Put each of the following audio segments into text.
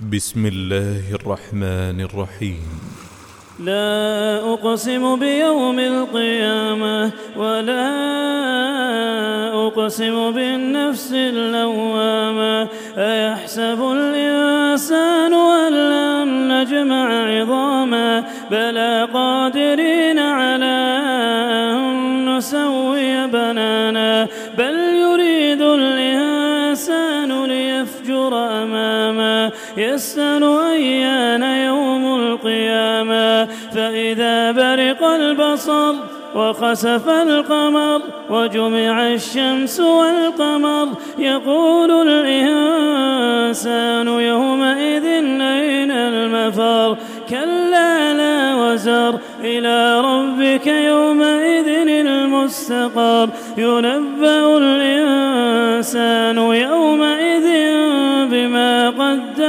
بسم الله الرحمن الرحيم. لا أقسم بيوم القيامة ولا أقسم بالنفس اللوامة. أيحسب الإنسان أن لن نجمع عظاما؟ بلى قادرين على أن نسوي بنانا. بل يريد يسأل أيان يوم القيامة فإذا برق البصر وخسف القمر وجمع الشمس والقمر يقول الإنسان يومئذ أين المفر؟ كلا لا وزر إلى ربك يومئذ المستقر. ينبأ الإنسان بما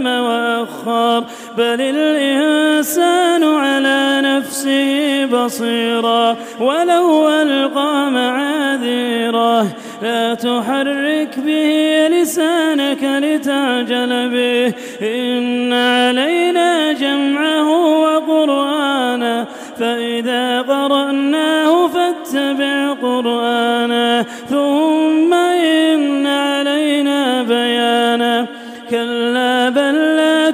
قدم وأخر بل الإنسان على نفسه بصيرا ولو ألقى معاذيره. لا تحرك به لسانك لتعجل به. إن علينا جمعه وقرآنه فإذا قرأناه فاتبع قرآنه. ثم إن علينا بيانه. كلا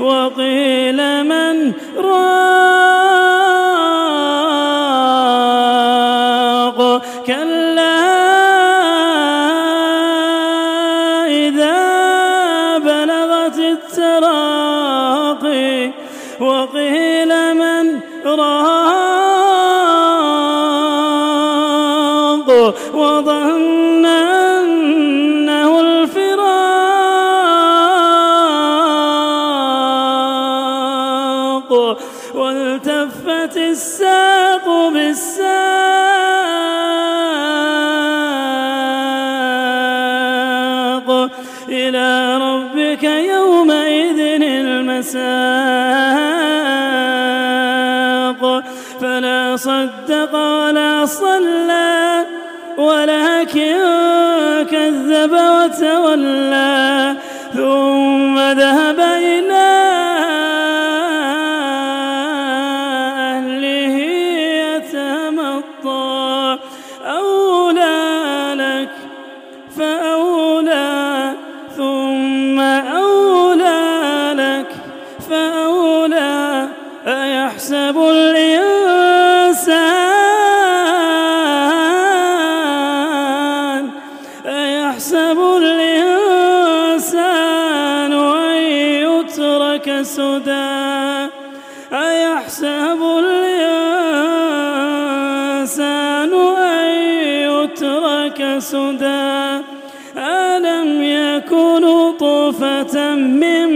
وقيل من راق. كلا إذا بلغت التراقي وقيل من راق. الساق بالساق إلى ربك يومئذ المساق. فلا صدق ولا صلى ولكن كذب وتولى ثم ذهب إلى أيحسب الإنسان أيحسب الإنسان أن يترك سدى أيحسب الإنسان أن يترك سدى ألم يكن طفة من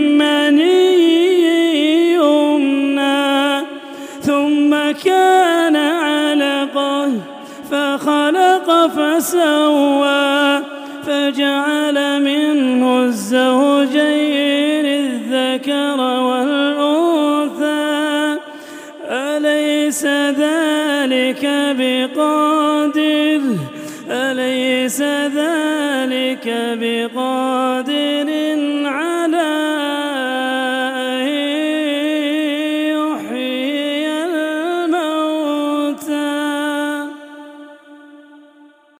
فسوى فجعل منه الزوجين الذكر والأنثى. أليس ذلك بقادر؟ أليس ذلك بقادر؟